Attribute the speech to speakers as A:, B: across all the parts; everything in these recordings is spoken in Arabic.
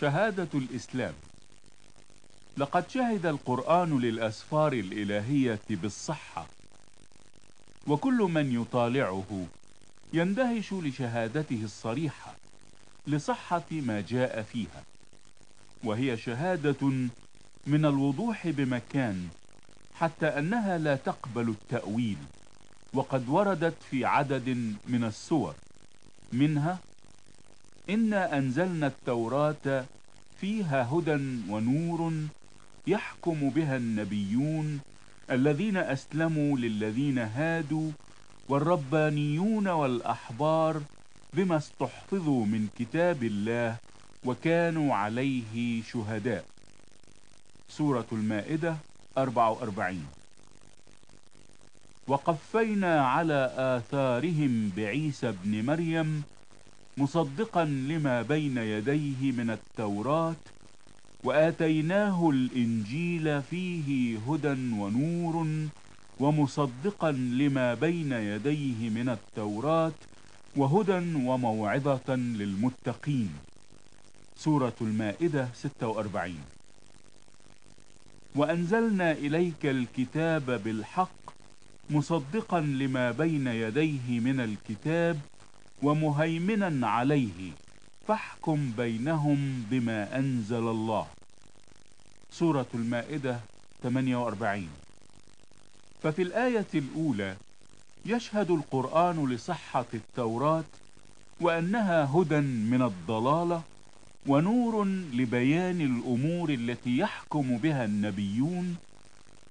A: شهادة الإسلام. لقد شهد القرآن للأسفار الإلهية بالصحة. وكل من يطالعه يندهش لشهادته الصريحة لصحة ما جاء فيها. وهي شهادة من الوضوح بمكان حتى أنها لا تقبل التأويل وقد وردت في عدد من السور منها إنا أنزلنا التوراة فيها هدى ونور يحكم بها النبيون الذين أسلموا للذين هادوا والربانيون والأحبار بما استحفظوا من كتاب الله وكانوا عليه شهداء. سورة المائدة 44 وقفينا على آثارهم بعيسى ابن مريم مصدقا لما بين يديه من التوراة وآتيناه الإنجيل فيه هدى ونور ومصدقا لما بين يديه من التوراة وهدى وموعظة للمتقين. سورة المائدة 46 وأنزلنا إليك الكتاب بالحق مصدقا لما بين يديه من الكتاب ومهيمنا عليه فاحكم بينهم بما أنزل الله. سورة المائدة 48 ففي الآية الأولى يشهد القرآن لصحة التوراة وأنها هدى من الضلالة ونور لبيان الأمور التي يحكم بها النبيون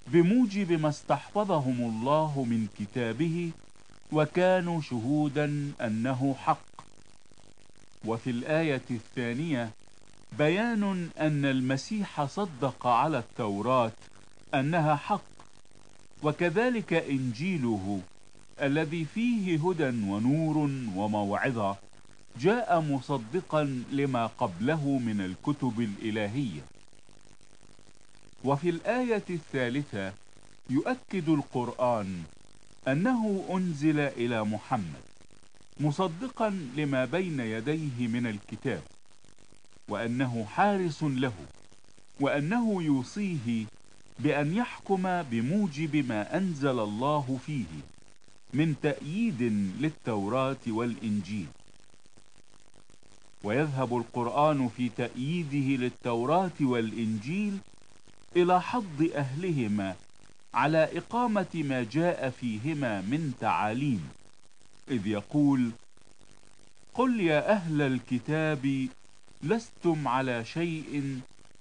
A: بموجب ما استحفظهم الله من كتابه وكانوا شهودا أنه حق. وفي الآية الثانية بيان أن المسيح صدق على التوراة أنها حق وكذلك إنجيله الذي فيه هدى ونور وموعظة جاء مصدقا لما قبله من الكتب الإلهية. وفي الآية الثالثة يؤكد القرآن أنه أنزل إلى محمد مصدقا لما بين يديه من الكتاب وأنه حارس له وأنه يوصيه بأن يحكم بموجب ما أنزل الله فيه من تأييد للتوراة والإنجيل. ويذهب القرآن في تأييده للتوراة والإنجيل إلى حض أهلهما على إقامة ما جاء فيهما من تعاليم. إذ يقول قل يا أهل الكتاب لستم على شيء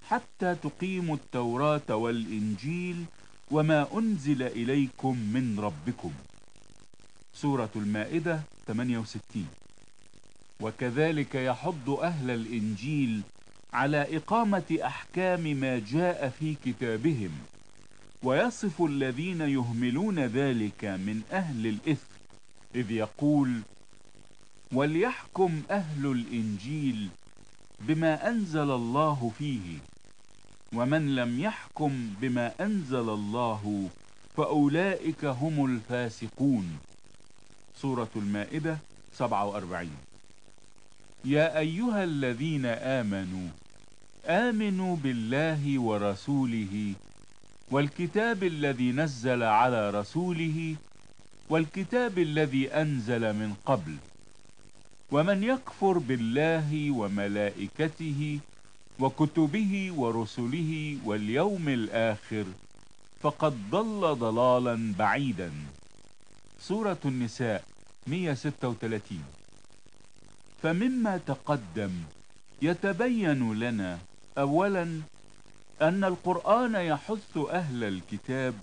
A: حتى تقيموا التوراة والإنجيل وما أنزل إليكم من ربكم. سورة المائدة 68 وكذلك يحض أهل الإنجيل على إقامة أحكام ما جاء في كتابهم. ويصف الذين يهملون ذلك من أهل الإثم إذ يقول وليحكم أهل الإنجيل بما أنزل الله فيه ومن لم يحكم بما أنزل الله فأولئك هم الفاسقون. سورة المائدة 47 يا أيها الذين آمنوا آمنوا بالله ورسوله والكتاب الذي نزل على رسوله والكتاب الذي أنزل من قبل. ومن يكفر بالله وملائكته وكتبه ورسله واليوم الآخر فقد ضل ضلالا بعيدا. سورة النساء 136 فمما تقدم يتبين لنا أولا أن القرآن يحث أهل الكتاب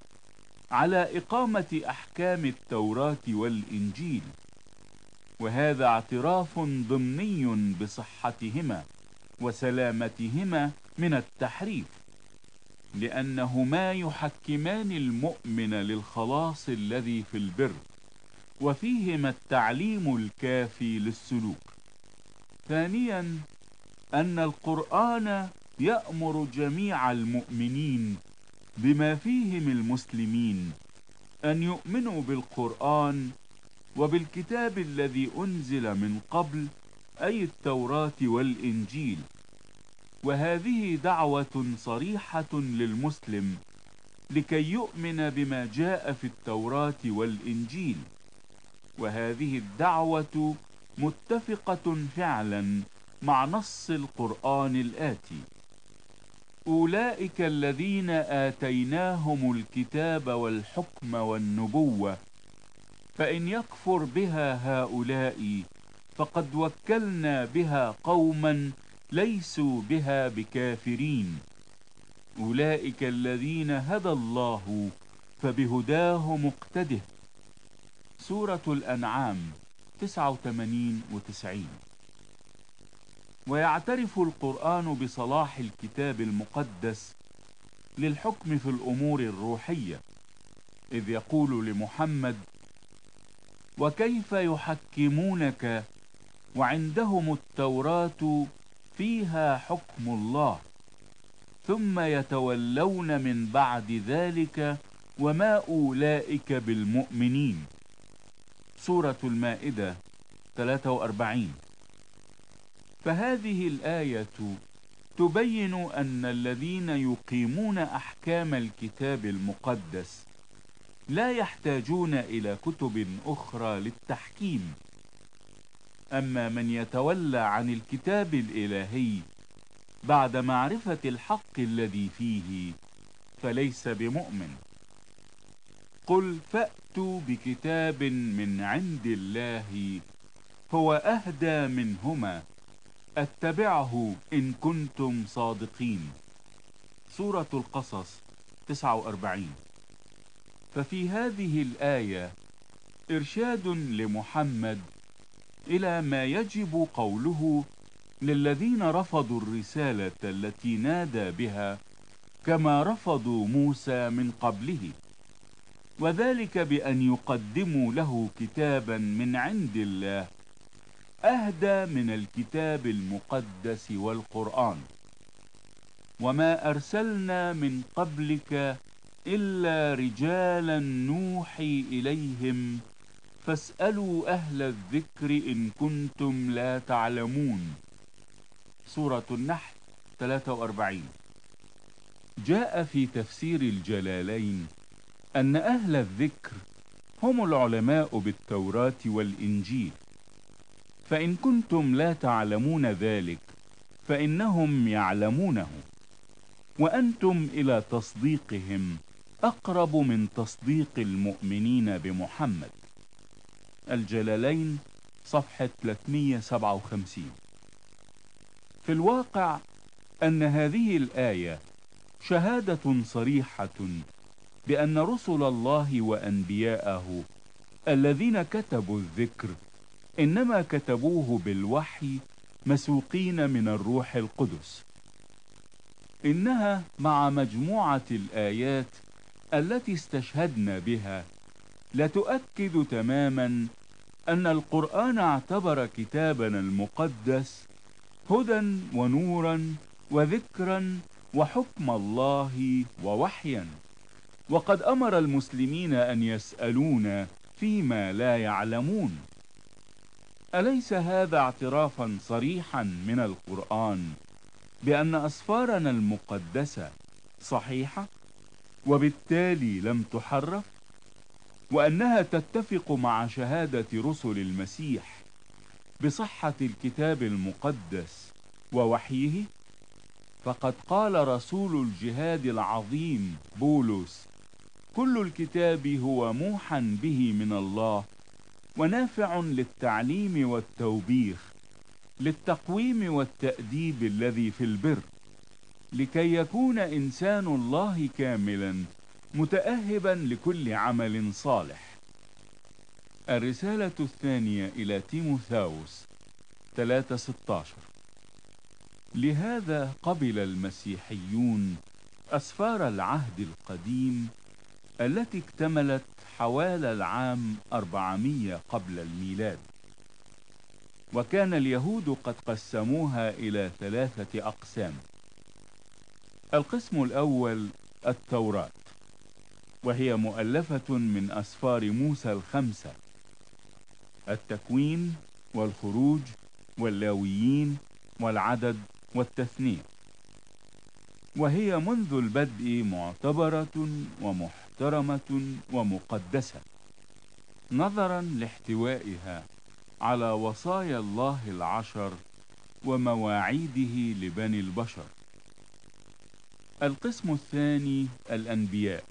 A: على إقامة أحكام التوراة والإنجيل وهذا اعتراف ضمني بصحتهما وسلامتهما من التحريف لأنهما يحكمان المؤمن للخلاص الذي في البر وفيهما التعليم الكافي للسلوك. ثانيا أن القرآن يأمر جميع المؤمنين بما فيهم المسلمين أن يؤمنوا بالقرآن وبالكتاب الذي أنزل من قبل أي التوراة والإنجيل. وهذه دعوة صريحة للمسلم لكي يؤمن بما جاء في التوراة والإنجيل. وهذه الدعوة متفقة فعلا مع نص القرآن الآتي. أولئك الذين آتيناهم الكتاب والحكم والنبوة فإن يكفر بها هؤلاء فقد وكلنا بها قوما ليسوا بها بكافرين. أولئك الذين هدى الله فبهداه مقتده. سورة الأنعام 89 و 90 ويعترف القرآن بصلاح الكتاب المقدس للحكم في الأمور الروحية إذ يقول لمحمد وكيف يحكمونك وعندهم التوراة فيها حكم الله ثم يتولون من بعد ذلك وما أولئك بالمؤمنين. سورة المائدة 43 فهذه الآية تبين أن الذين يقيمون أحكام الكتاب المقدس لا يحتاجون إلى كتب أخرى للتحكيم. أما من يتولى عن الكتاب الإلهي بعد معرفة الحق الذي فيه فليس بمؤمن. قل فأتوا بكتاب من عند الله هو أهدى منهما أتبعه إن كنتم صادقين. سورة القصص 49 ففي هذه الآية إرشاد لمحمد إلى ما يجب قوله للذين رفضوا الرسالة التي نادى بها كما رفضوا موسى من قبله وذلك بأن يقدموا له كتابا من عند الله أهدى من الكتاب المقدس والقرآن. وما أرسلنا من قبلك إلا رجالا نوحي إليهم فاسألوا أهل الذكر إن كنتم لا تعلمون. سورة النحل 43 جاء في تفسير الجلالين أن أهل الذكر هم العلماء بالتوراة والإنجيل. فإن كنتم لا تعلمون ذلك فإنهم يعلمونه. وأنتم إلى تصديقهم أقرب من تصديق المؤمنين بمحمد. الجلالين صفحة 357 في الواقع أن هذه الآية شهادة صريحة بأن رسل الله وأنبياءه الذين كتبوا الذكر إنما كتبوه بالوحي مسوقين من الروح القدس. إنها مع مجموعة الآيات التي استشهدنا بها لتؤكد تماما أن القرآن اعتبر كتابنا المقدس هدى ونورا وذكرا وحكم الله ووحيا. وقد أمر المسلمين أن يسألون فيما لا يعلمون. أليس هذا اعترافا صريحا من القرآن بأن أسفارنا المقدسة صحيحة وبالتالي لم تحرف؟ وأنها تتفق مع شهادة رسل المسيح بصحة الكتاب المقدس ووحيه؟ فقد قال رسول الجهاد العظيم بولس كل الكتاب هو موحى به من الله ونافع للتعليم والتوبيخ للتقويم والتأديب الذي في البر لكي يكون إنسان الله كاملا متأهبا لكل عمل صالح. الرسالة الثانية إلى تيموثاوس 3:16 لهذا قبل المسيحيون أسفار العهد القديم التي اكتملت حوالي العام 400 قبل الميلاد. وكان اليهود قد قسموها إلى ثلاثة أقسام. القسم الأول التوراة وهي مؤلفة من أسفار موسى الخمسة. التكوين والخروج واللاويين والعدد والتثنية. وهي منذ البدء معتبرة ومحترمة ومقدسة نظرا لاحتوائها على وصايا الله العشر ومواعيده لبني البشر. القسم الثاني الأنبياء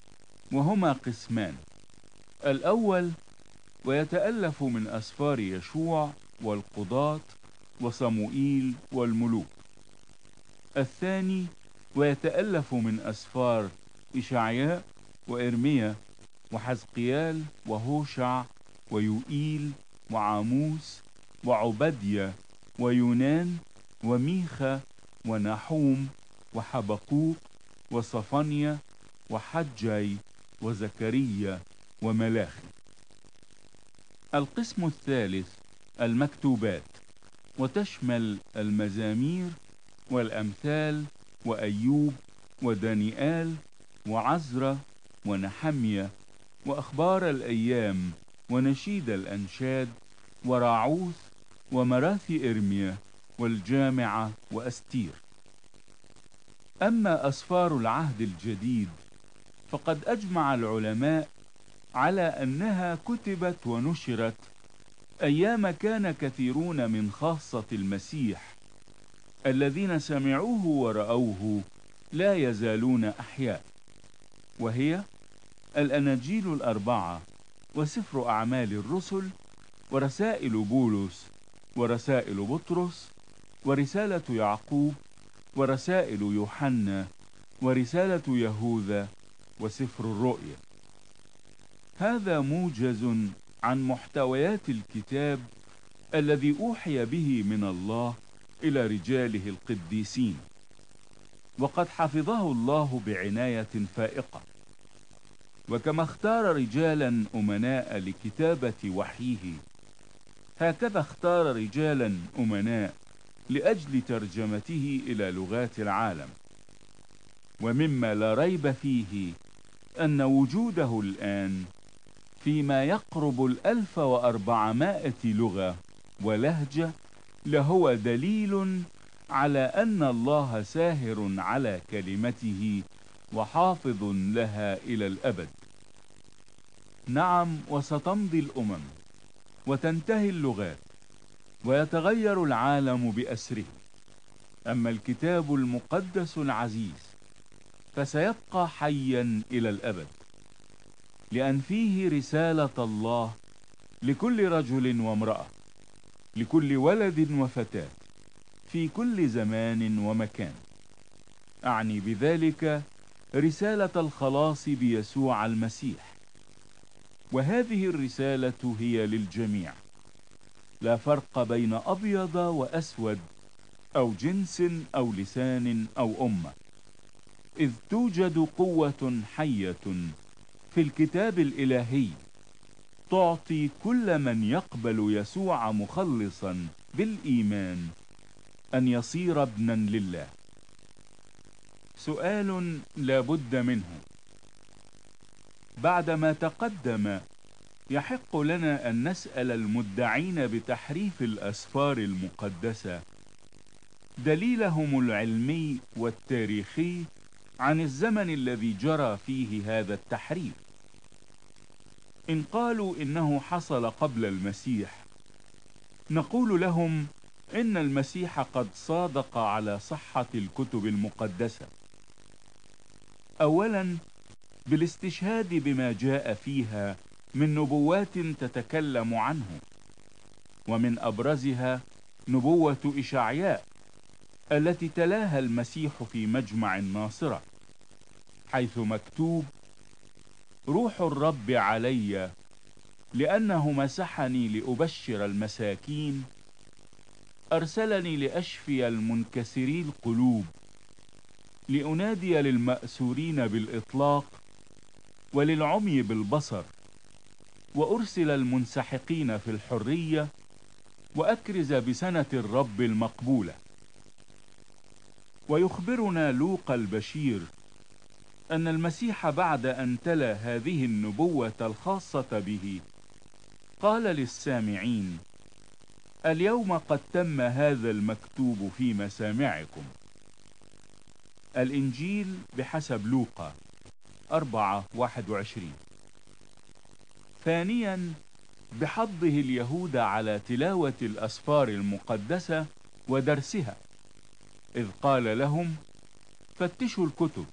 A: وهما قسمان. الأول ويتألف من أسفار يشوع والقضاة وصموئيل والملوك. الثاني ويتألف من أسفار إشعياء وإرميا وحزقيال وهوشع ويوئيل وعاموس وعبدية ويونان وميخا ونحوم وحبقوق وصفانيا وحجي وزكريا وملاخي. القسم الثالث المكتوبات وتشمل المزامير والأمثال وأيوب ودانيال وعزرة ونحمية وأخبار الأيام ونشيد الأنشاد وراعوث ومراثي إرميا والجامعة وأستير. أما أسفار العهد الجديد فقد أجمع العلماء على أنها كتبت ونشرت أيام كان كثيرون من خاصة المسيح الذين سمعوه ورأوه لا يزالون أحياء. وهي الأناجيل الأربعة وسفر أعمال الرسل ورسائل بولس ورسائل بطرس ورسالة يعقوب ورسائل يوحنا ورسالة يهوذا وسفر الرؤيا. هذا موجز عن محتويات الكتاب الذي أوحي به من الله إلى رجاله القديسين. وقد حفظه الله بعناية فائقة. وكما اختار رجالا أمناء لكتابة وحيه. هكذا اختار رجالا أمناء لأجل ترجمته إلى لغات العالم. ومما لا ريب فيه أن وجوده الآن فيما يقرب الألف وأربعمائة لغة ولهجة لهو دليل على أن الله ساهر على كلمته وحافظ لها إلى الأبد. نعم وستمضي الأمم وتنتهي اللغات ويتغير العالم بأسره. أما الكتاب المقدس العزيز فسيبقى حيا إلى الأبد. لأن فيه رسالة الله لكل رجل وامرأة لكل ولد وفتاة في كل زمان ومكان. أعني بذلك رسالة الخلاص بيسوع المسيح. وهذه الرسالة هي للجميع. لا فرق بين أبيض وأسود أو جنس أو لسان أو أمة. إذ توجد قوة حية في الكتاب الإلهي تعطي كل من يقبل يسوع مخلصا بالإيمان أن يصير ابنا لله. سؤال لا بد منه. بعدما تقدم يحق لنا أن نسأل المدعين بتحريف الأسفار المقدسة دليلهم العلمي والتاريخي عن الزمن الذي جرى فيه هذا التحريف. إن قالوا إنه حصل قبل المسيح نقول لهم إن المسيح قد صادق على صحة الكتب المقدسة. أولا بالاستشهاد بما جاء فيها من نبوات تتكلم عنه ومن أبرزها نبوة إشعياء التي تلاها المسيح في مجمع الناصرة حيث مكتوب روح الرب علي لأنه مسحني لأبشر المساكين أرسلني لأشفي المنكسري القلوب لأنادي للمأسورين بالإطلاق وللعمي بالبصر وأرسل المنسحقين في الحرية وأكرز بسنة الرب المقبولة. ويخبرنا لوقا البشير أن المسيح بعد أن تلا هذه النبوة الخاصة به قال للسامعين اليوم قد تم هذا المكتوب في مسامعكم. الإنجيل بحسب لوقا أربعة واحد وعشرين. ثانيا بحضه اليهود على تلاوة الأسفار المقدسة ودرسها إذ قال لهم فتشوا الكتب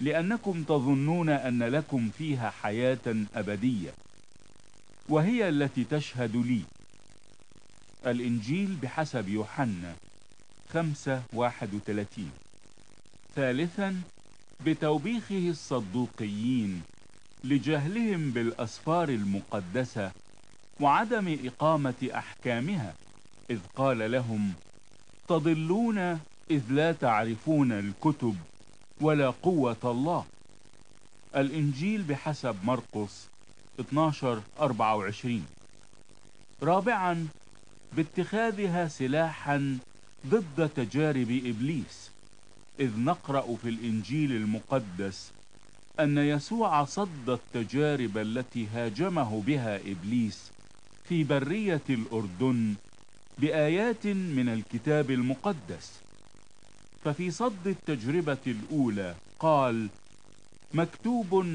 A: لأنكم تظنون أن لكم فيها حياة أبدية وهي التي تشهد لي. الإنجيل بحسب يوحنا خمسة واحد وثلاثين. ثالثا بتوبيخه الصدوقيين لجهلهم بالأسفار المقدسة وعدم إقامة أحكامها إذ قال لهم تضلون إذ لا تعرفون الكتب ولا قوة الله. الإنجيل بحسب مرقس 12 24 رابعا باتخاذها سلاحا ضد تجارب إبليس. إذ نقرأ في الإنجيل المقدس أن يسوع صد التجارب التي هاجمه بها إبليس في برية الأردن بآيات من الكتاب المقدس. ففي صد التجربة الأولى قال مكتوب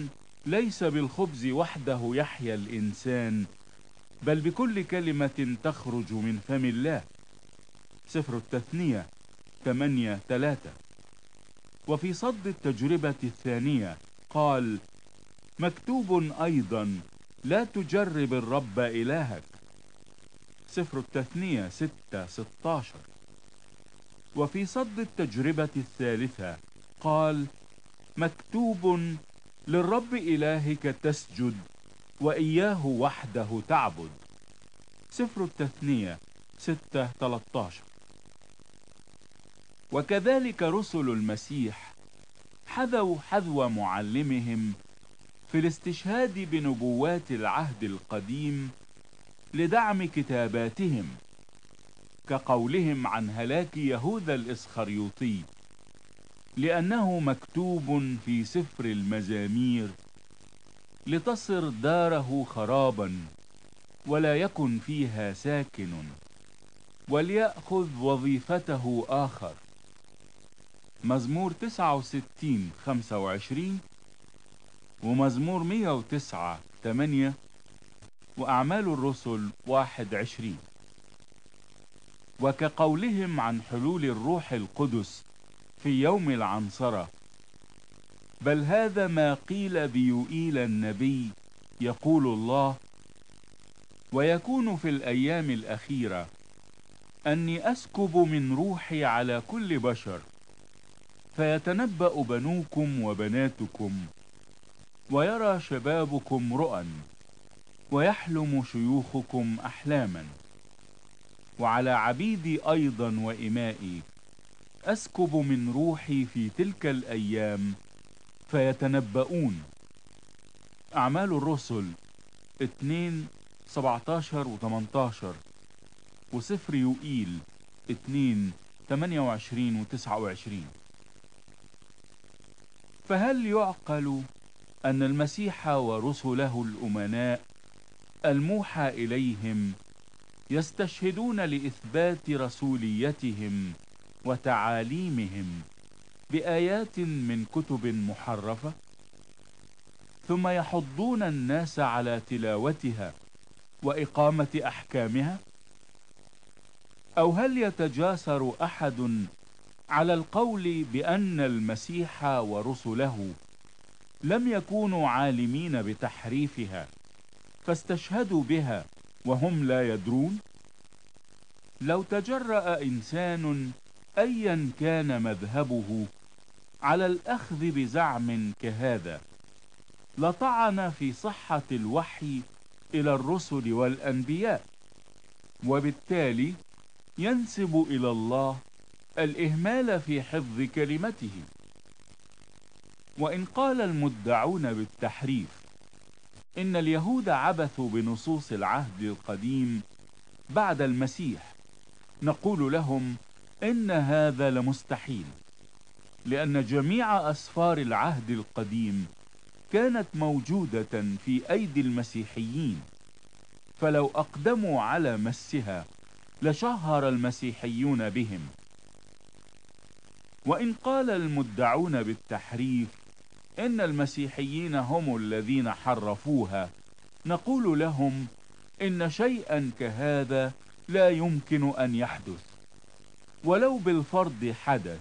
A: ليس بالخبز وحده يحيا الإنسان بل بكل كلمة تخرج من فم الله. سفر التثنية 8 3 وفي صد التجربة الثانية قال مكتوب أيضا لا تجرب الرب إلهك. سفر التثنية 6 16 وفي صد التجربة الثالثة قال مكتوب للرب إلهك تسجد وإياه وحده تعبد. سفر التثنية 6 13 وكذلك رسل المسيح حذوا حذو معلمهم في الاستشهاد بنبوات العهد القديم لدعم كتاباتهم كقولهم عن هلاك يهوذا الإسخريوطي لأنه مكتوب في سفر المزامير لتصر داره خرابا ولا يكن فيها ساكن وليأخذ وظيفته آخر. مزمور 69 25 ومزمور 109 8 وأعمال الرسل 21 وكقولهم عن حلول الروح القدس في يوم العنصرة بل هذا ما قيل بيوئيل النبي يقول الله ويكون في الأيام الأخيرة أني أسكب من روحي على كل بشر فيتنبأ بنوكم وبناتكم ويرى شبابكم رؤى ويحلم شيوخكم أحلاما وعلى عبيدي أيضا وإمائي أسكب من روحي في تلك الأيام فيتنبؤون. أعمال الرسل 2 17 و 18 وسفر يوئيل 2 28 و 29 فهل يعقل أن المسيح ورسله الأمناء الموحى إليهم يستشهدون لإثبات رسوليتهم وتعاليمهم بآيات من كتب محرفة؟ ثم يحضون الناس على تلاوتها وإقامة أحكامها؟ أو هل يتجاسر أحد على القول بأن المسيح ورسله لم يكونوا عالمين بتحريفها فاستشهدوا بها وهم لا يدرون؟ لو تجرأ إنسان أيا كان مذهبه على الأخذ بزعم كهذا لطعن في صحة الوحي إلى الرسل والأنبياء وبالتالي ينسب إلى الله الإهمال في حفظ كلمته. وإن قال المدعون بالتحريف إن اليهود عبثوا بنصوص العهد القديم بعد المسيح. نقول لهم إن هذا لمستحيل لأن جميع أسفار العهد القديم كانت موجودة في أيدي المسيحيين. فلو أقدموا على مسها لشهر المسيحيون بهم. وإن قال المدعون بالتحريف إن المسيحيين هم الذين حرفوها نقول لهم إن شيئا كهذا لا يمكن أن يحدث ولو بالفرض حدث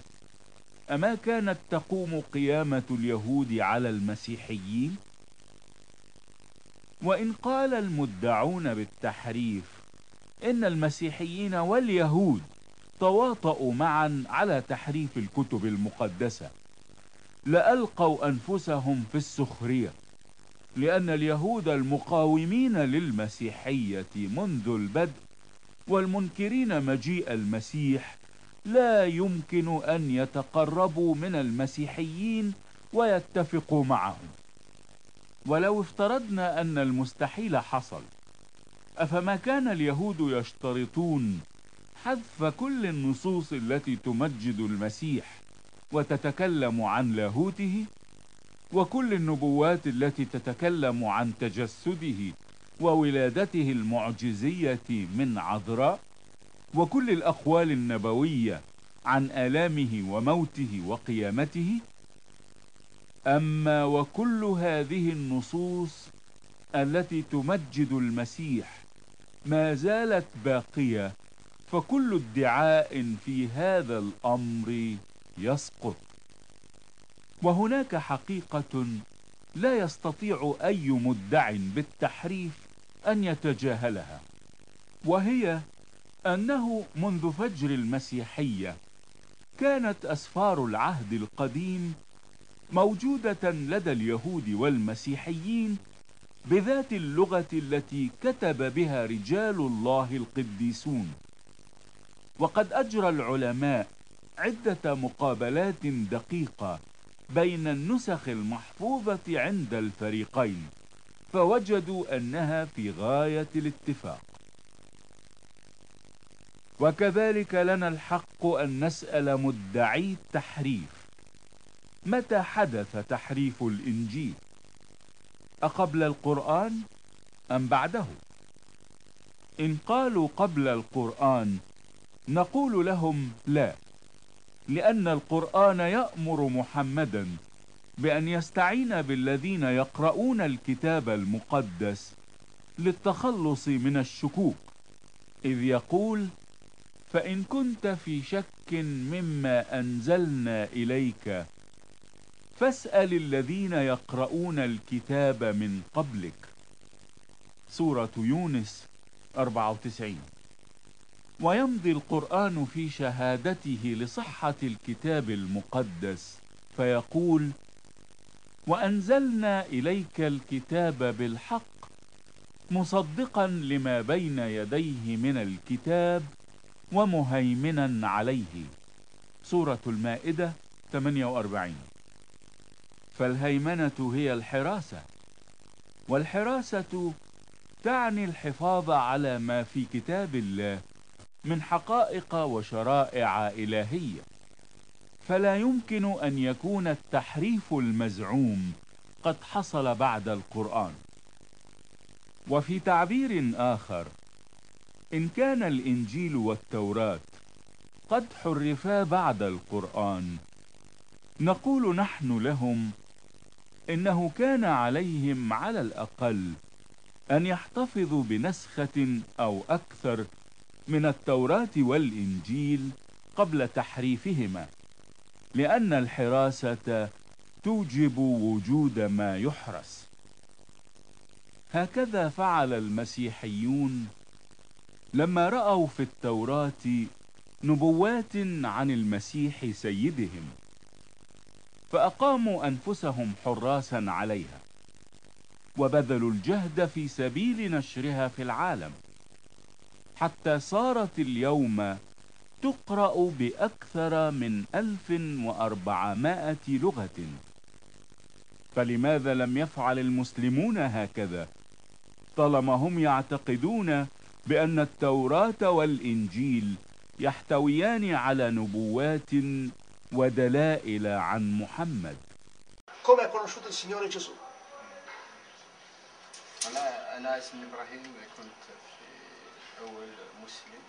A: أما كانت تقوم قيامة اليهود على المسيحيين؟ وإن قال المدعون بالتحريف إن المسيحيين واليهود تواطؤوا معا على تحريف الكتب المقدسة. لألقوا أنفسهم في السخرية لأن اليهود المقاومين للمسيحية منذ البدء والمنكرين مجيء المسيح لا يمكن أن يتقربوا من المسيحيين ويتفقوا معهم. ولو افترضنا أن المستحيل حصل أفما كان اليهود يشترطون حذف كل النصوص التي تمجد المسيح وتتكلم عن لاهوته وكل النبوات التي تتكلم عن تجسده وولادته المعجزية من عذراء وكل الأقوال النبوية عن آلامه وموته وقيامته. أما وكل هذه النصوص التي تمجد المسيح ما زالت باقية فكل ادعاء في هذا الأمر يسقط. وهناك حقيقة لا يستطيع أي مدع بالتحريف أن يتجاهلها وهي أنه منذ فجر المسيحية كانت أسفار العهد القديم موجودة لدى اليهود والمسيحيين بذات اللغة التي كتب بها رجال الله القديسون. وقد أجرى العلماء عدة مقابلات دقيقة بين النسخ المحفوظة عند الفريقين فوجدوا أنها في غاية الاتفاق. وكذلك لنا الحق أن نسأل مدعي التحريف متى حدث تحريف الإنجيل؟ أقبل القرآن أم بعده؟ إن قالوا قبل القرآن نقول لهم لا لأن القرآن يأمر محمدا بأن يستعين بالذين يقرؤون الكتاب المقدس للتخلص من الشكوك إذ يقول فإن كنت في شك مما أنزلنا إليك فاسأل الذين يقرؤون الكتاب من قبلك. سورة يونس 94 ويمضي القرآن في شهادته لصحة الكتاب المقدس فيقول وأنزلنا إليك الكتاب بالحق مصدقا لما بين يديه من الكتاب ومهيمنا عليه. سورة المائدة 48 فالهيمنة هي الحراسة والحراسة تعني الحفاظ على ما في كتاب الله من حقائق وشرائع إلهية. فلا يمكن أن يكون التحريف المزعوم قد حصل بعد القرآن. وفي تعبير آخر إن كان الإنجيل والتوراة قد حرفا بعد القرآن نقول نحن لهم إنه كان عليهم على الأقل أن يحتفظوا بنسخة أو أكثر من التوراة والإنجيل قبل تحريفهما لأن الحراسة توجب وجود ما يحرس. هكذا فعل المسيحيون لما رأوا في التوراة نبوات عن المسيح سيدهم فأقاموا أنفسهم حراسا عليها وبذلوا الجهد في سبيل نشرها في العالم. حتى صارت اليوم تقرأ بأكثر من 1400 لغة. فلماذا لم يفعل المسلمون هكذا؟ طالما هم يعتقدون بأن التوراة والإنجيل يحتويان على نبوات ودلائل عن محمد.
B: Come hai conosciuto il Signore Gesù?
C: أنا أنا اسمي إبراهيم كنت في أول مسلم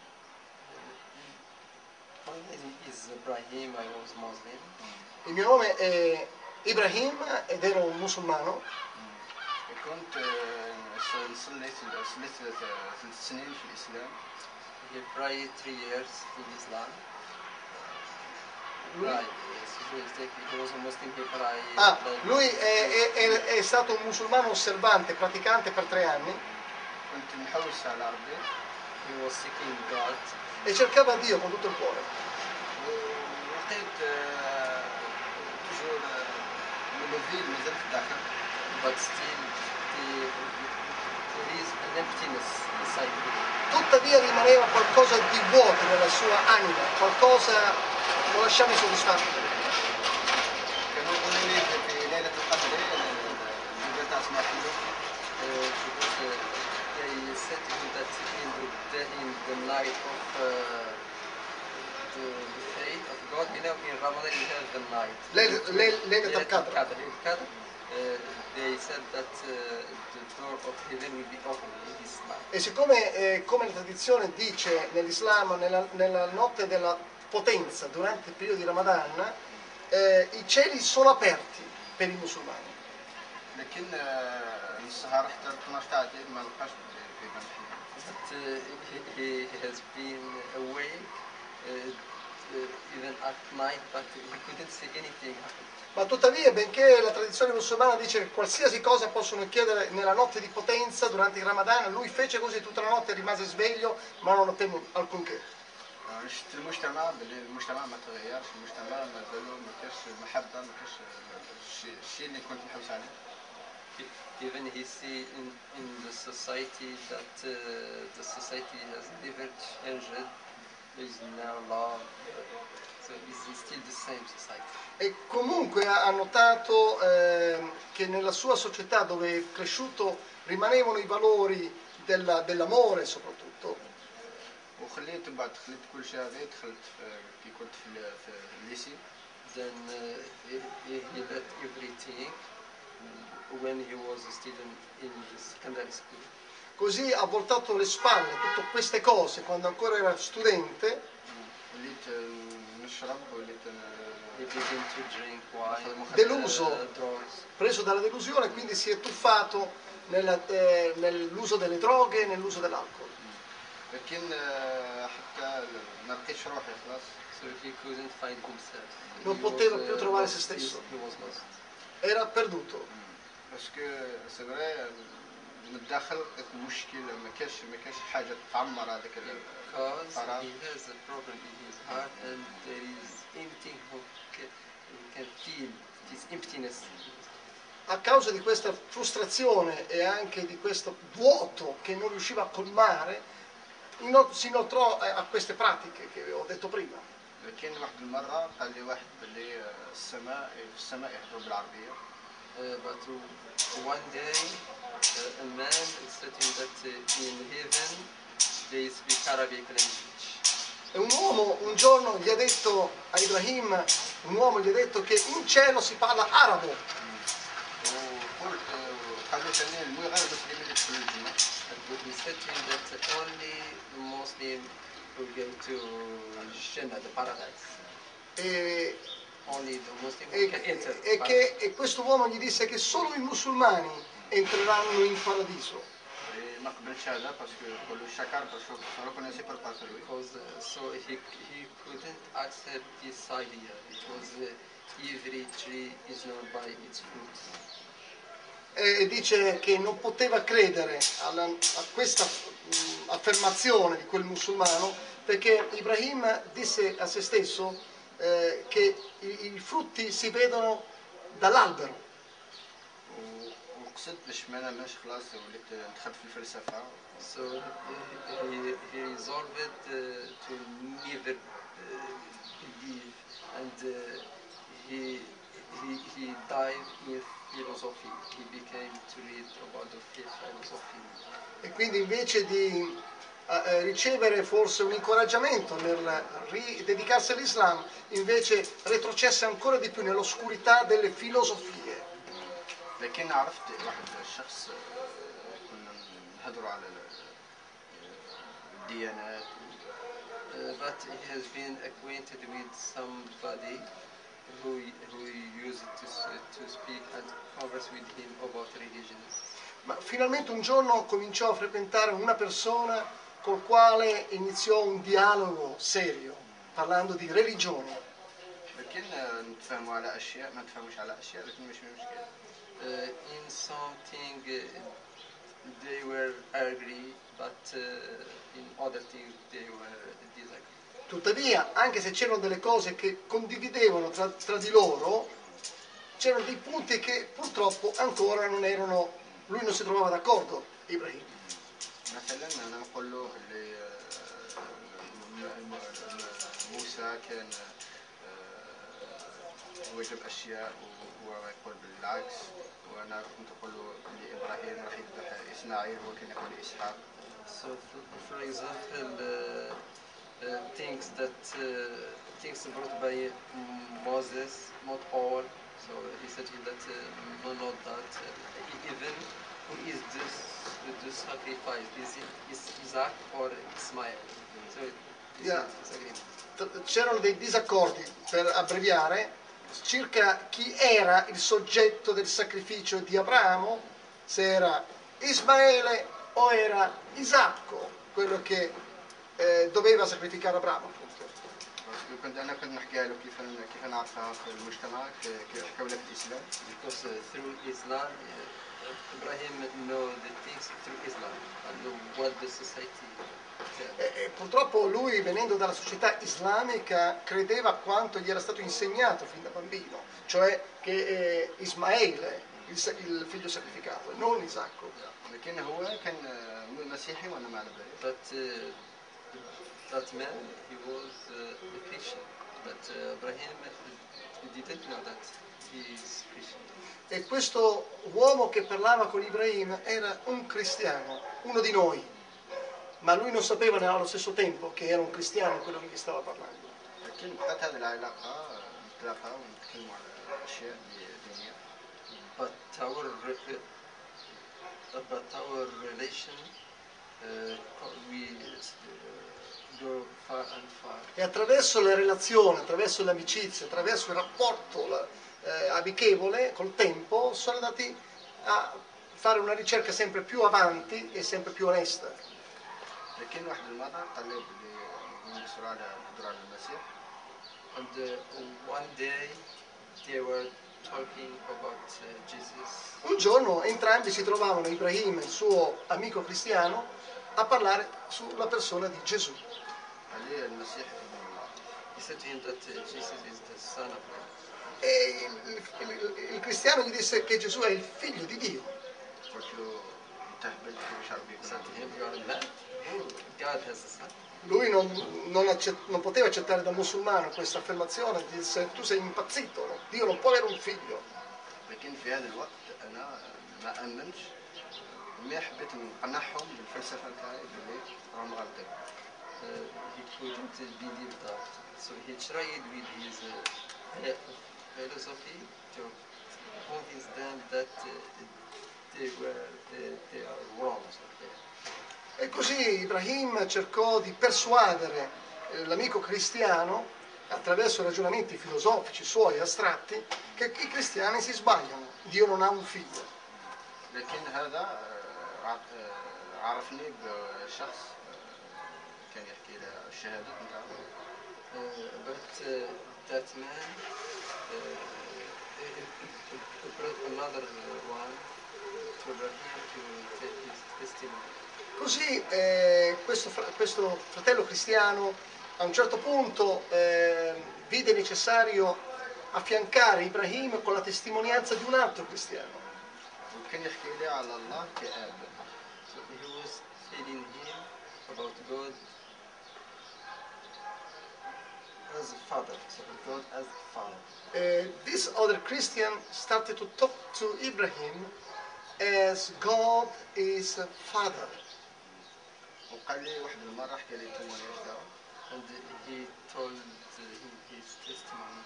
C: My name is Ibrahim, I was Muslim.
B: Il mio nome è Ibrahim ed ero un musulmano
D: كنت آه، صليت صليت ثلاث سنين في الإسلام
C: He prayed three years in Islam.
B: Lui-
C: Right, yes, he was, he was a Muslim, he prayed.
B: Ah,
C: like-
B: lui è, è- è- è stato un musulmano osservante, praticante per tre anni
D: كنت محوس على ربي
B: e cercava Dio con tutto il cuore. Tuttavia rimaneva qualcosa di vuoto nella sua anima, qualcosa non lasciava insoddisfatto.
C: Che they said to that in the, in the night of uh, the, the faith of God, you know, in Ramadan you have the night.
B: Laylat al-Qadr.
C: Qadr. they said that uh, the door of heaven will be open in this night.
B: E siccome, eh, come la tradizione dice nell'Islam, nella, nella notte della potenza, durante il periodo di Ramadan, eh, i cieli sono aperti per i musulmani.
D: لكن آه، السهر حتى 12 تاع الليل ما لقاش في
C: uh, he, has been awake uh, uh, even at night, but he couldn't see anything.
B: Ma tuttavia, benché la tradizione musulmana dice che qualsiasi cosa possono chiedere nella notte di potenza durante il Ramadan, lui fece così tutta la notte, rimase sveglio, ma non ottenne alcunché.
D: آه، شفت المجتمع باللي المجتمع ما تغيرش المجتمع ما زالوا ما كاش المحبه ما كاش الشيء اللي كنت محوس عليه
C: Even he see in, in the society that uh, the society has never changed. There is no love. So it's still the same society.
B: E comunque ha ha notato ehm, che nella sua società dove è cresciuto rimanevano i valori della- dell'amore soprattutto.
D: وخليت بعد خليت كل شيء هذا دخلت في كي كنت في ال- في الليسي
C: Then uh, he, he he left everything
B: Così ha voltato le spalle tutte queste cose quando ancora era studente. Deluso, preso dalla delusione, quindi si è tuffato eh, nell'uso delle droghe e nell'uso dell'alcol. Non poteva più trovare se stesso. Era perduto.
D: باسكو سي فري من الداخل لقيت المشكل ما كاش ما كاش حاجه تعمر هذاك ال-
C: Because
D: Para-
C: he has a problem in his heart and there is anything who can, who can feel this emptiness.
B: A causa di questa frustrazione e anche di questo vuoto che non riusciva a colmare, ino- si inoltrò a a queste pratiche che ho detto prima.
D: لكن واحد المره قال لي واحد باللي آه، السماء في السماء يهضروا بالعربيه
C: uh, but one day uh, a man is written that in heaven they speak Arabic language.
B: E un uomo un giorno gli ha detto a Ibrahim, un uomo gli ha detto che in cielo si parla arabo.
C: Mm.
B: E e, che, e questo uomo gli disse che solo i musulmani entreranno in paradiso. E dice che non poteva credere alla, a questa mh, affermazione di quel musulmano perché Ibrahim disse a se stesso eh, che i, i frutti si vedono dall'albero.
D: و- وقصدت باش ما نامش خلاص وليت دخلت في الفلسفه
C: So he, he, he resolved uh, to never uh, believe and uh, he, he, he dived in philosophy. He became to read about the philosophy.
B: E quindi invece di eh, eh, ricevere forse un incoraggiamento nel ri- dedicarsi all'Islam, invece retrocesse ancora di più nell'oscurità delle filosofie.
D: لكن عرفت واحد الشخص آه، كنا نهضروا على ال- آه، الديانات
C: Uh, but he has been acquainted with somebody who who used to s- to speak and converse with him about religion.
B: Ma finalmente un giorno cominciò a frequentare una persona col quale iniziò un dialogo serio, parlando di religione.
C: in something they were agree, but in other things they were disagree.
B: Tuttavia, anche se c'erano delle cose che condividevano tra, tra di loro, c'erano dei punti che purtroppo ancora non erano, lui non si trovava d'accordo, Ibrahim.
D: مثلا أنا نقول له اللي آه، موسى كان آه، وجب أشياء وهو يقول بالعكس وأنا كنت أقول له إبراهيم راح يذبح إسماعيل هو كان يقول إسحاق
C: So, for, example, uh, uh, things that uh, things brought by Moses, not all. So he said that uh, no, not that. Uh, even who is this the sacrifice? Is it is Isaac or Ismail? So this
B: Yeah.
C: is disagreement.
B: T- C'erano dei disaccordi, per abbreviare, circa chi era il soggetto del sacrificio di Abramo, se era Ismaele o era Isacco, quello che eh, doveva sacrificare Abramo. appunto.
D: باسكو كنت انا كنت نحكيها له كيف كيف نعرفها في المجتمع ك- كيف حكوا لها في الاسلام
C: Because uh, through Islam, uh, Ibrahim know the things through Islam and know what the society tells.
B: E, e purtroppo lui, venendo dalla società islamica, credeva a quanto gli era stato insegnato fin da bambino, cioè che eh, Ismaele, il, sa- il figlio sacrificato, e non Isacco.
D: لكن هو كان آه، مسيحي وانا ما على بالي
C: But uh, that man, he was uh, a Christian. But uh, Ibrahim he didn't know that he is Christian.
B: E questo uomo che parlava con Ibrahim era un cristiano, uno di noi, ma lui non sapeva allo stesso tempo che era un cristiano quello che gli stava parlando.
C: But our, about our relation, uh, we uh, go far and far.
B: E attraverso la relazione, attraverso l'amicizia, attraverso il rapporto, la, eh, amichevole col tempo, sono andati a fare una ricerca sempre più avanti e sempre più onesta.
D: لكن واحد المره قال لي بلي نقصروا على نهضروا على المسيح
C: And uh, one day they were talking about uh, Jesus.
B: Un giorno entrambi si trovavano, Ibrahim e il suo amico cristiano, a parlare sulla persona di Gesù.
D: قال لي المسيح ابن الله
C: He said to him that uh, Jesus is the Son of God.
B: E il, il- il cristiano gli disse che Gesù è il figlio di Dio.
D: قلت له انت هبلت كيفاش عربي
C: He said to him, You are a man. God has a son.
B: Lui non, non accett- non poteva accettare da musulmano questa affermazione, disse tu sei impazzito, no? Dio non può avere un figlio.
D: لكن في هذا الوقت انا ما امنتش مي حبيت نقنعهم بالفلسفه نتاعي بلي راهم غلطين
C: Uh, he couldn't believe that. So he tried with his uh, phi- philosophy to convince them that uh, they were they, they are wrong. So they-
B: E così Ibrahim cercò di persuadere eh, l'amico cristiano, attraverso ragionamenti filosofici suoi astratti, che i cristiani si sbagliano, Dio non ha un figlio.
D: لكن هذا آه، ع- آه، عرفني بشخص آه، كان يحكي لي الشهادات نتاعو
C: Uh, but uh, that man to bring.
B: Così eh, questo, questo, fratello cristiano a un certo punto eh, vide necessario affiancare Ibrahim con la testimonianza di un altro cristiano.
C: About God as a father. So God as a father.
B: Uh, this other Christian started to talk to Ibrahim as God is a father.
D: وقال لي واحد المره حكى لي التمويل تاعو
C: And he told him his testimony.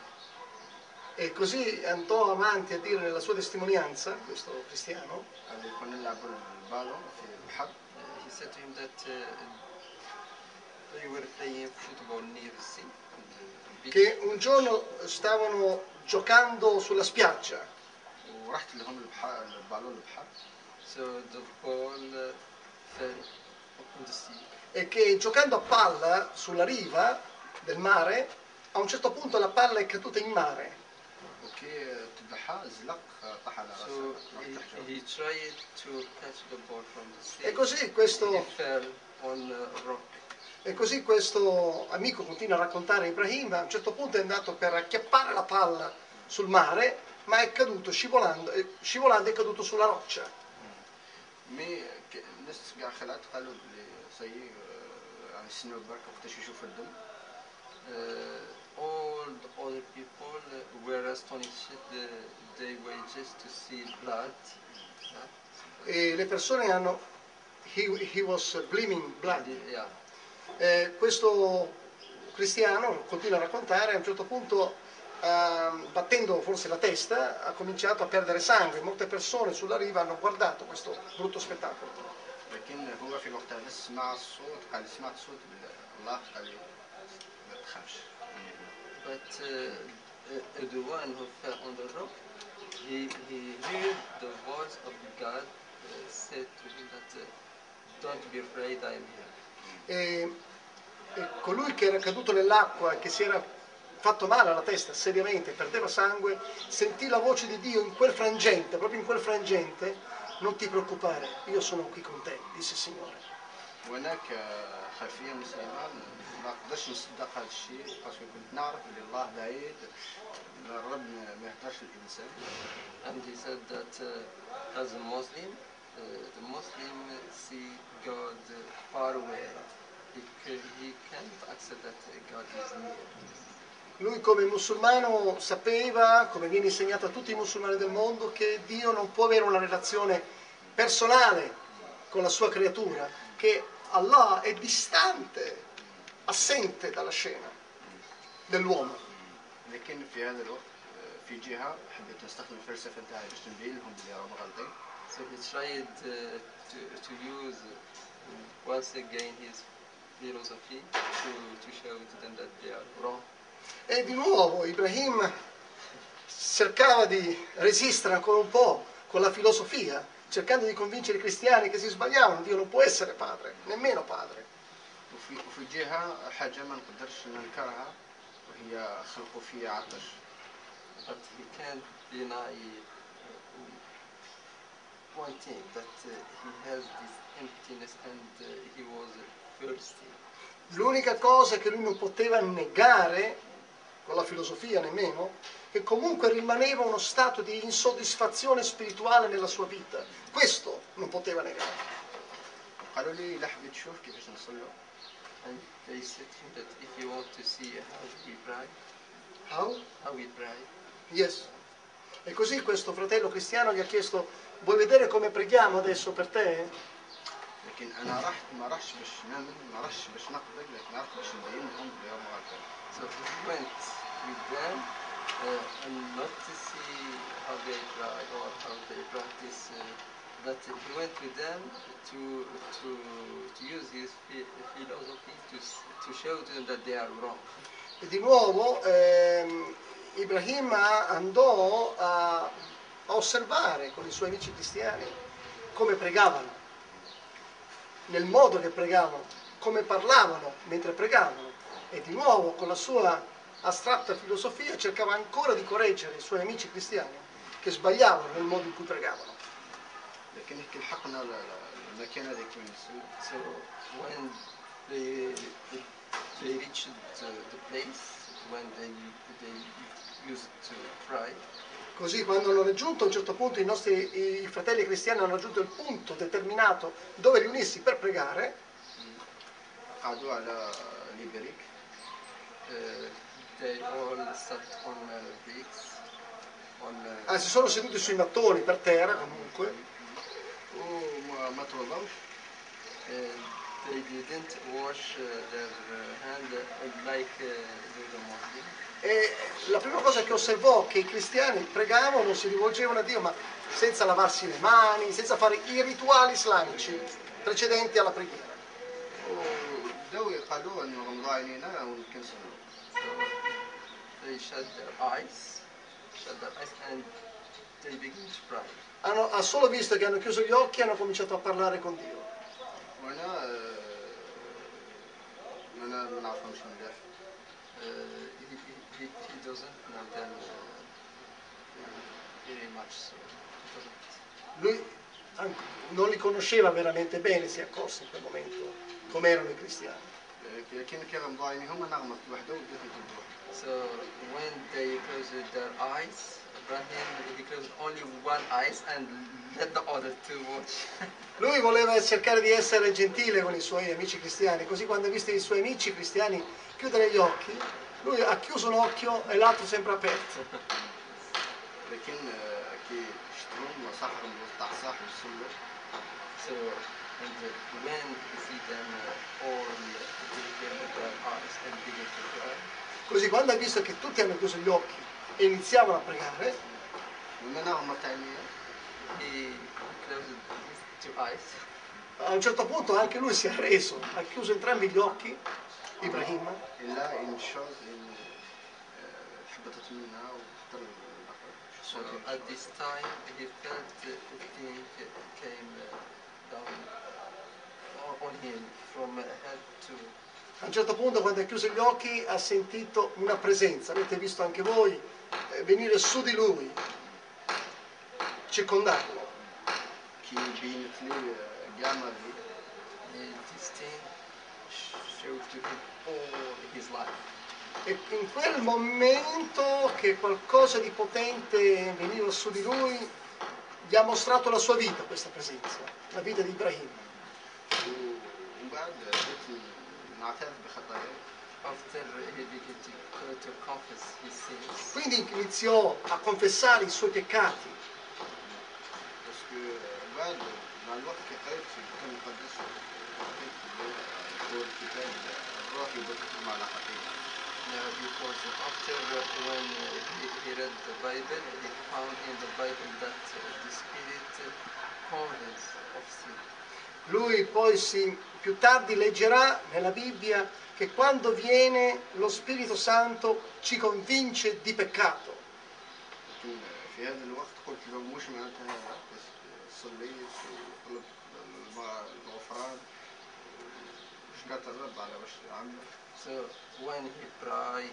B: E così andò avanti a dire nella sua testimonianza, questo cristiano,
D: قال لي كنا نلعبوا البالون في البحر
C: Uh, he said to him that uh, they were playing football near the sea. on the beach.
B: che un giorno stavano giocando sulla spiaggia
D: ورحت لهم البحر البالون البحر
C: So the ball uh, fell on the sea.
B: e che giocando a palla sulla riva del mare, a un certo punto la palla è caduta in mare
D: وكي تبعها زلق طاح على
C: So
D: راسه راح
C: he,
D: تحجر
C: he tried to catch the ball from the sea.
B: e così
C: He
B: questo,
C: fell on a rock.
B: e così questo amico continua a raccontare a Ibrahim, a un certo punto è andato per acchiappare la palla sul mare, ma è caduto scivolando, eh, scivolando è caduto sulla roccia. E le persone hanno he, he was blaming blood.
C: Yeah.
B: Eh, questo cristiano continua a raccontare, a un certo punto, ehm, battendo forse la testa, ha cominciato a perdere sangue. Molte persone sulla riva hanno guardato questo brutto spettacolo.
D: لكن هو في الوقت هذا سمع الصوت قال سمعت صوت بال- الله قال لي ما تخافش
C: But uh, uh, the one who fell on the rock, he, he heard the voice of God uh, said to him that uh, don't be afraid, I am here.
B: E, e colui che era caduto nell'acqua e che si era fatto male alla testa seriamente, perdeva sangue, sentì la voce di Dio in quel frangente, proprio in quel frangente, non ti preoccupare, io sono qui con te, disse il Signore.
D: وهناك آه، خلفيه مسلمه ما نقدرش نصدق هذا الشيء باسكو كنت نعرف بلي الله بعيد الرب ما ما يهدرش الانسان
C: And he said that uh, as a Muslim, uh, the Muslim see God uh, far away. He, ca- he can't accept that uh, God is near.
B: Lui come musulmano sapeva, come viene insegnato a tutti i musulmani del mondo, che Dio non può avere una relazione personale con la sua creatura, che Allah è distante, assente dalla scena dell'uomo.
D: لكن في هذا الوقت آه، في جهه حبيت نستخدم الفلسفه نتاعي باش نبين لهم بلي راهم غلطين
C: So he tried uh, to, to use uh, once again his philosophy to, to show to them that they are wrong.
B: E di nuovo Ibrahim cercava di resistere ancora un po' con la filosofia, cercando di convincere i cristiani che si sbagliavano, Dio non può essere padre, nemmeno padre.
D: وفي وفي جهه حاجه ما نقدرش ننكرها وهي خلقوا فيا عطش
C: But he can't deny uh, one thing that uh, he has this emptiness and uh, he was thirsty.
B: L'unica cosa che lui non poteva negare, con la filosofia nemmeno, che comunque rimaneva uno stato di insoddisfazione spirituale nella sua vita. Questo non poteva negare.
D: قالوا لي لا حبيت تشوف كيفاش نصلوا
C: And they said to him that if you want to see how we pray,
B: How?
C: how we pray,
B: Yes. E così questo fratello cristiano gli ha chiesto, vuoi vedere come preghiamo adesso per te?
C: But he went with them to, to, to use his philosophy to, to show them that they are wrong.
B: E di nuovo ehm, Ibrahim andò a, a osservare con i suoi amici cristiani come pregavano, nel modo che pregavano, come parlavano mentre pregavano. E di nuovo con la sua astratta filosofia cercava ancora di correggere i suoi amici cristiani che sbagliavano nel modo in cui pregavano.
D: لكن هيك لحقنا ل- ل- المكان هذاك وين نسوي
C: So when they they reached the, the place when they they used to pray,
B: Così quando hanno raggiunto a un certo punto i nostri i fratelli cristiani hanno raggiunto il punto determinato dove riunirsi per pregare,
D: قعدوا على ليبريك
C: uh, they all sat on uh, bricks, on uh,
B: ah, si sono seduti sui mattoni per terra comunque,
D: وما ما توضوش
C: and they didn't wash uh, their uh, hand uh, like uh, the Muslim.
B: e la prima cosa che osservò che i cristiani pregavano, si rivolgevano a Dio, ma senza lavarsi le mani, senza fare i rituali islamici precedenti alla preghiera. Hanno, ha solo visto che hanno chiuso gli occhi e hanno cominciato a parlare con Dio.
D: Non ha
C: funzionato he, he doesn't know them really much, so
B: Lui non li conosceva veramente bene, si è accorto in quel momento, come erano i cristiani.
C: So when they closed their eyes, Ibrahim closed only one eyes and let the other two watch.
B: Lui voleva cercare di essere gentile con i suoi amici cristiani, così quando ha visto i suoi amici cristiani chiudere gli occhi, lui ha chiuso un occhio e l'altro sempre aperto.
D: لكن آه، كي شفتهم صاحبهم وسط صاحب السلة
C: so and uh, when he see them uh, all uh, with their eyes and begin to cry,
B: Così quando ha visto che tutti hanno chiuso gli occhi e iniziavano a pregare,
D: لما انا غمضت عيني
C: he closed his two eyes
B: a un certo punto anche lui si è arreso, ha chiuso entrambi gli occhi, Ibrahim,
D: الا ان شوز ان آه، حبطت منها وحتى الاخر
C: So at this time he felt the thing came uh, down on- on him from head to
B: A un certo punto quando ha chiuso gli occhi ha sentito una presenza, avete visto anche voi, eh, venire su di lui, circondarlo.
D: كي
C: uscito tutto.
B: E in quel momento che qualcosa di potente veniva su di lui, gli ha mostrato la sua vita, questa presenza, la vita di Ibrahim. Quindi iniziò a confessare i suoi peccati.
D: Perché بعد مع الوقت كي قريت في الكتاب المقدس لقيت هو الكتاب الروح يبث معنى حقيقي
C: uh, because after uh, when uh, he, he read the Bible, he found in the Bible that uh, the Spirit uh, convinces of sin.
B: Lui poi si- più tardi leggerà nella Bibbia che quando viene lo Spirito Santo ci convince di peccato.
D: لكن في هذا الوقت قلت له مش معناتها بس صليت وطلبت الم- الغفران وشكرت الرب على وش عمله
C: So when he prayed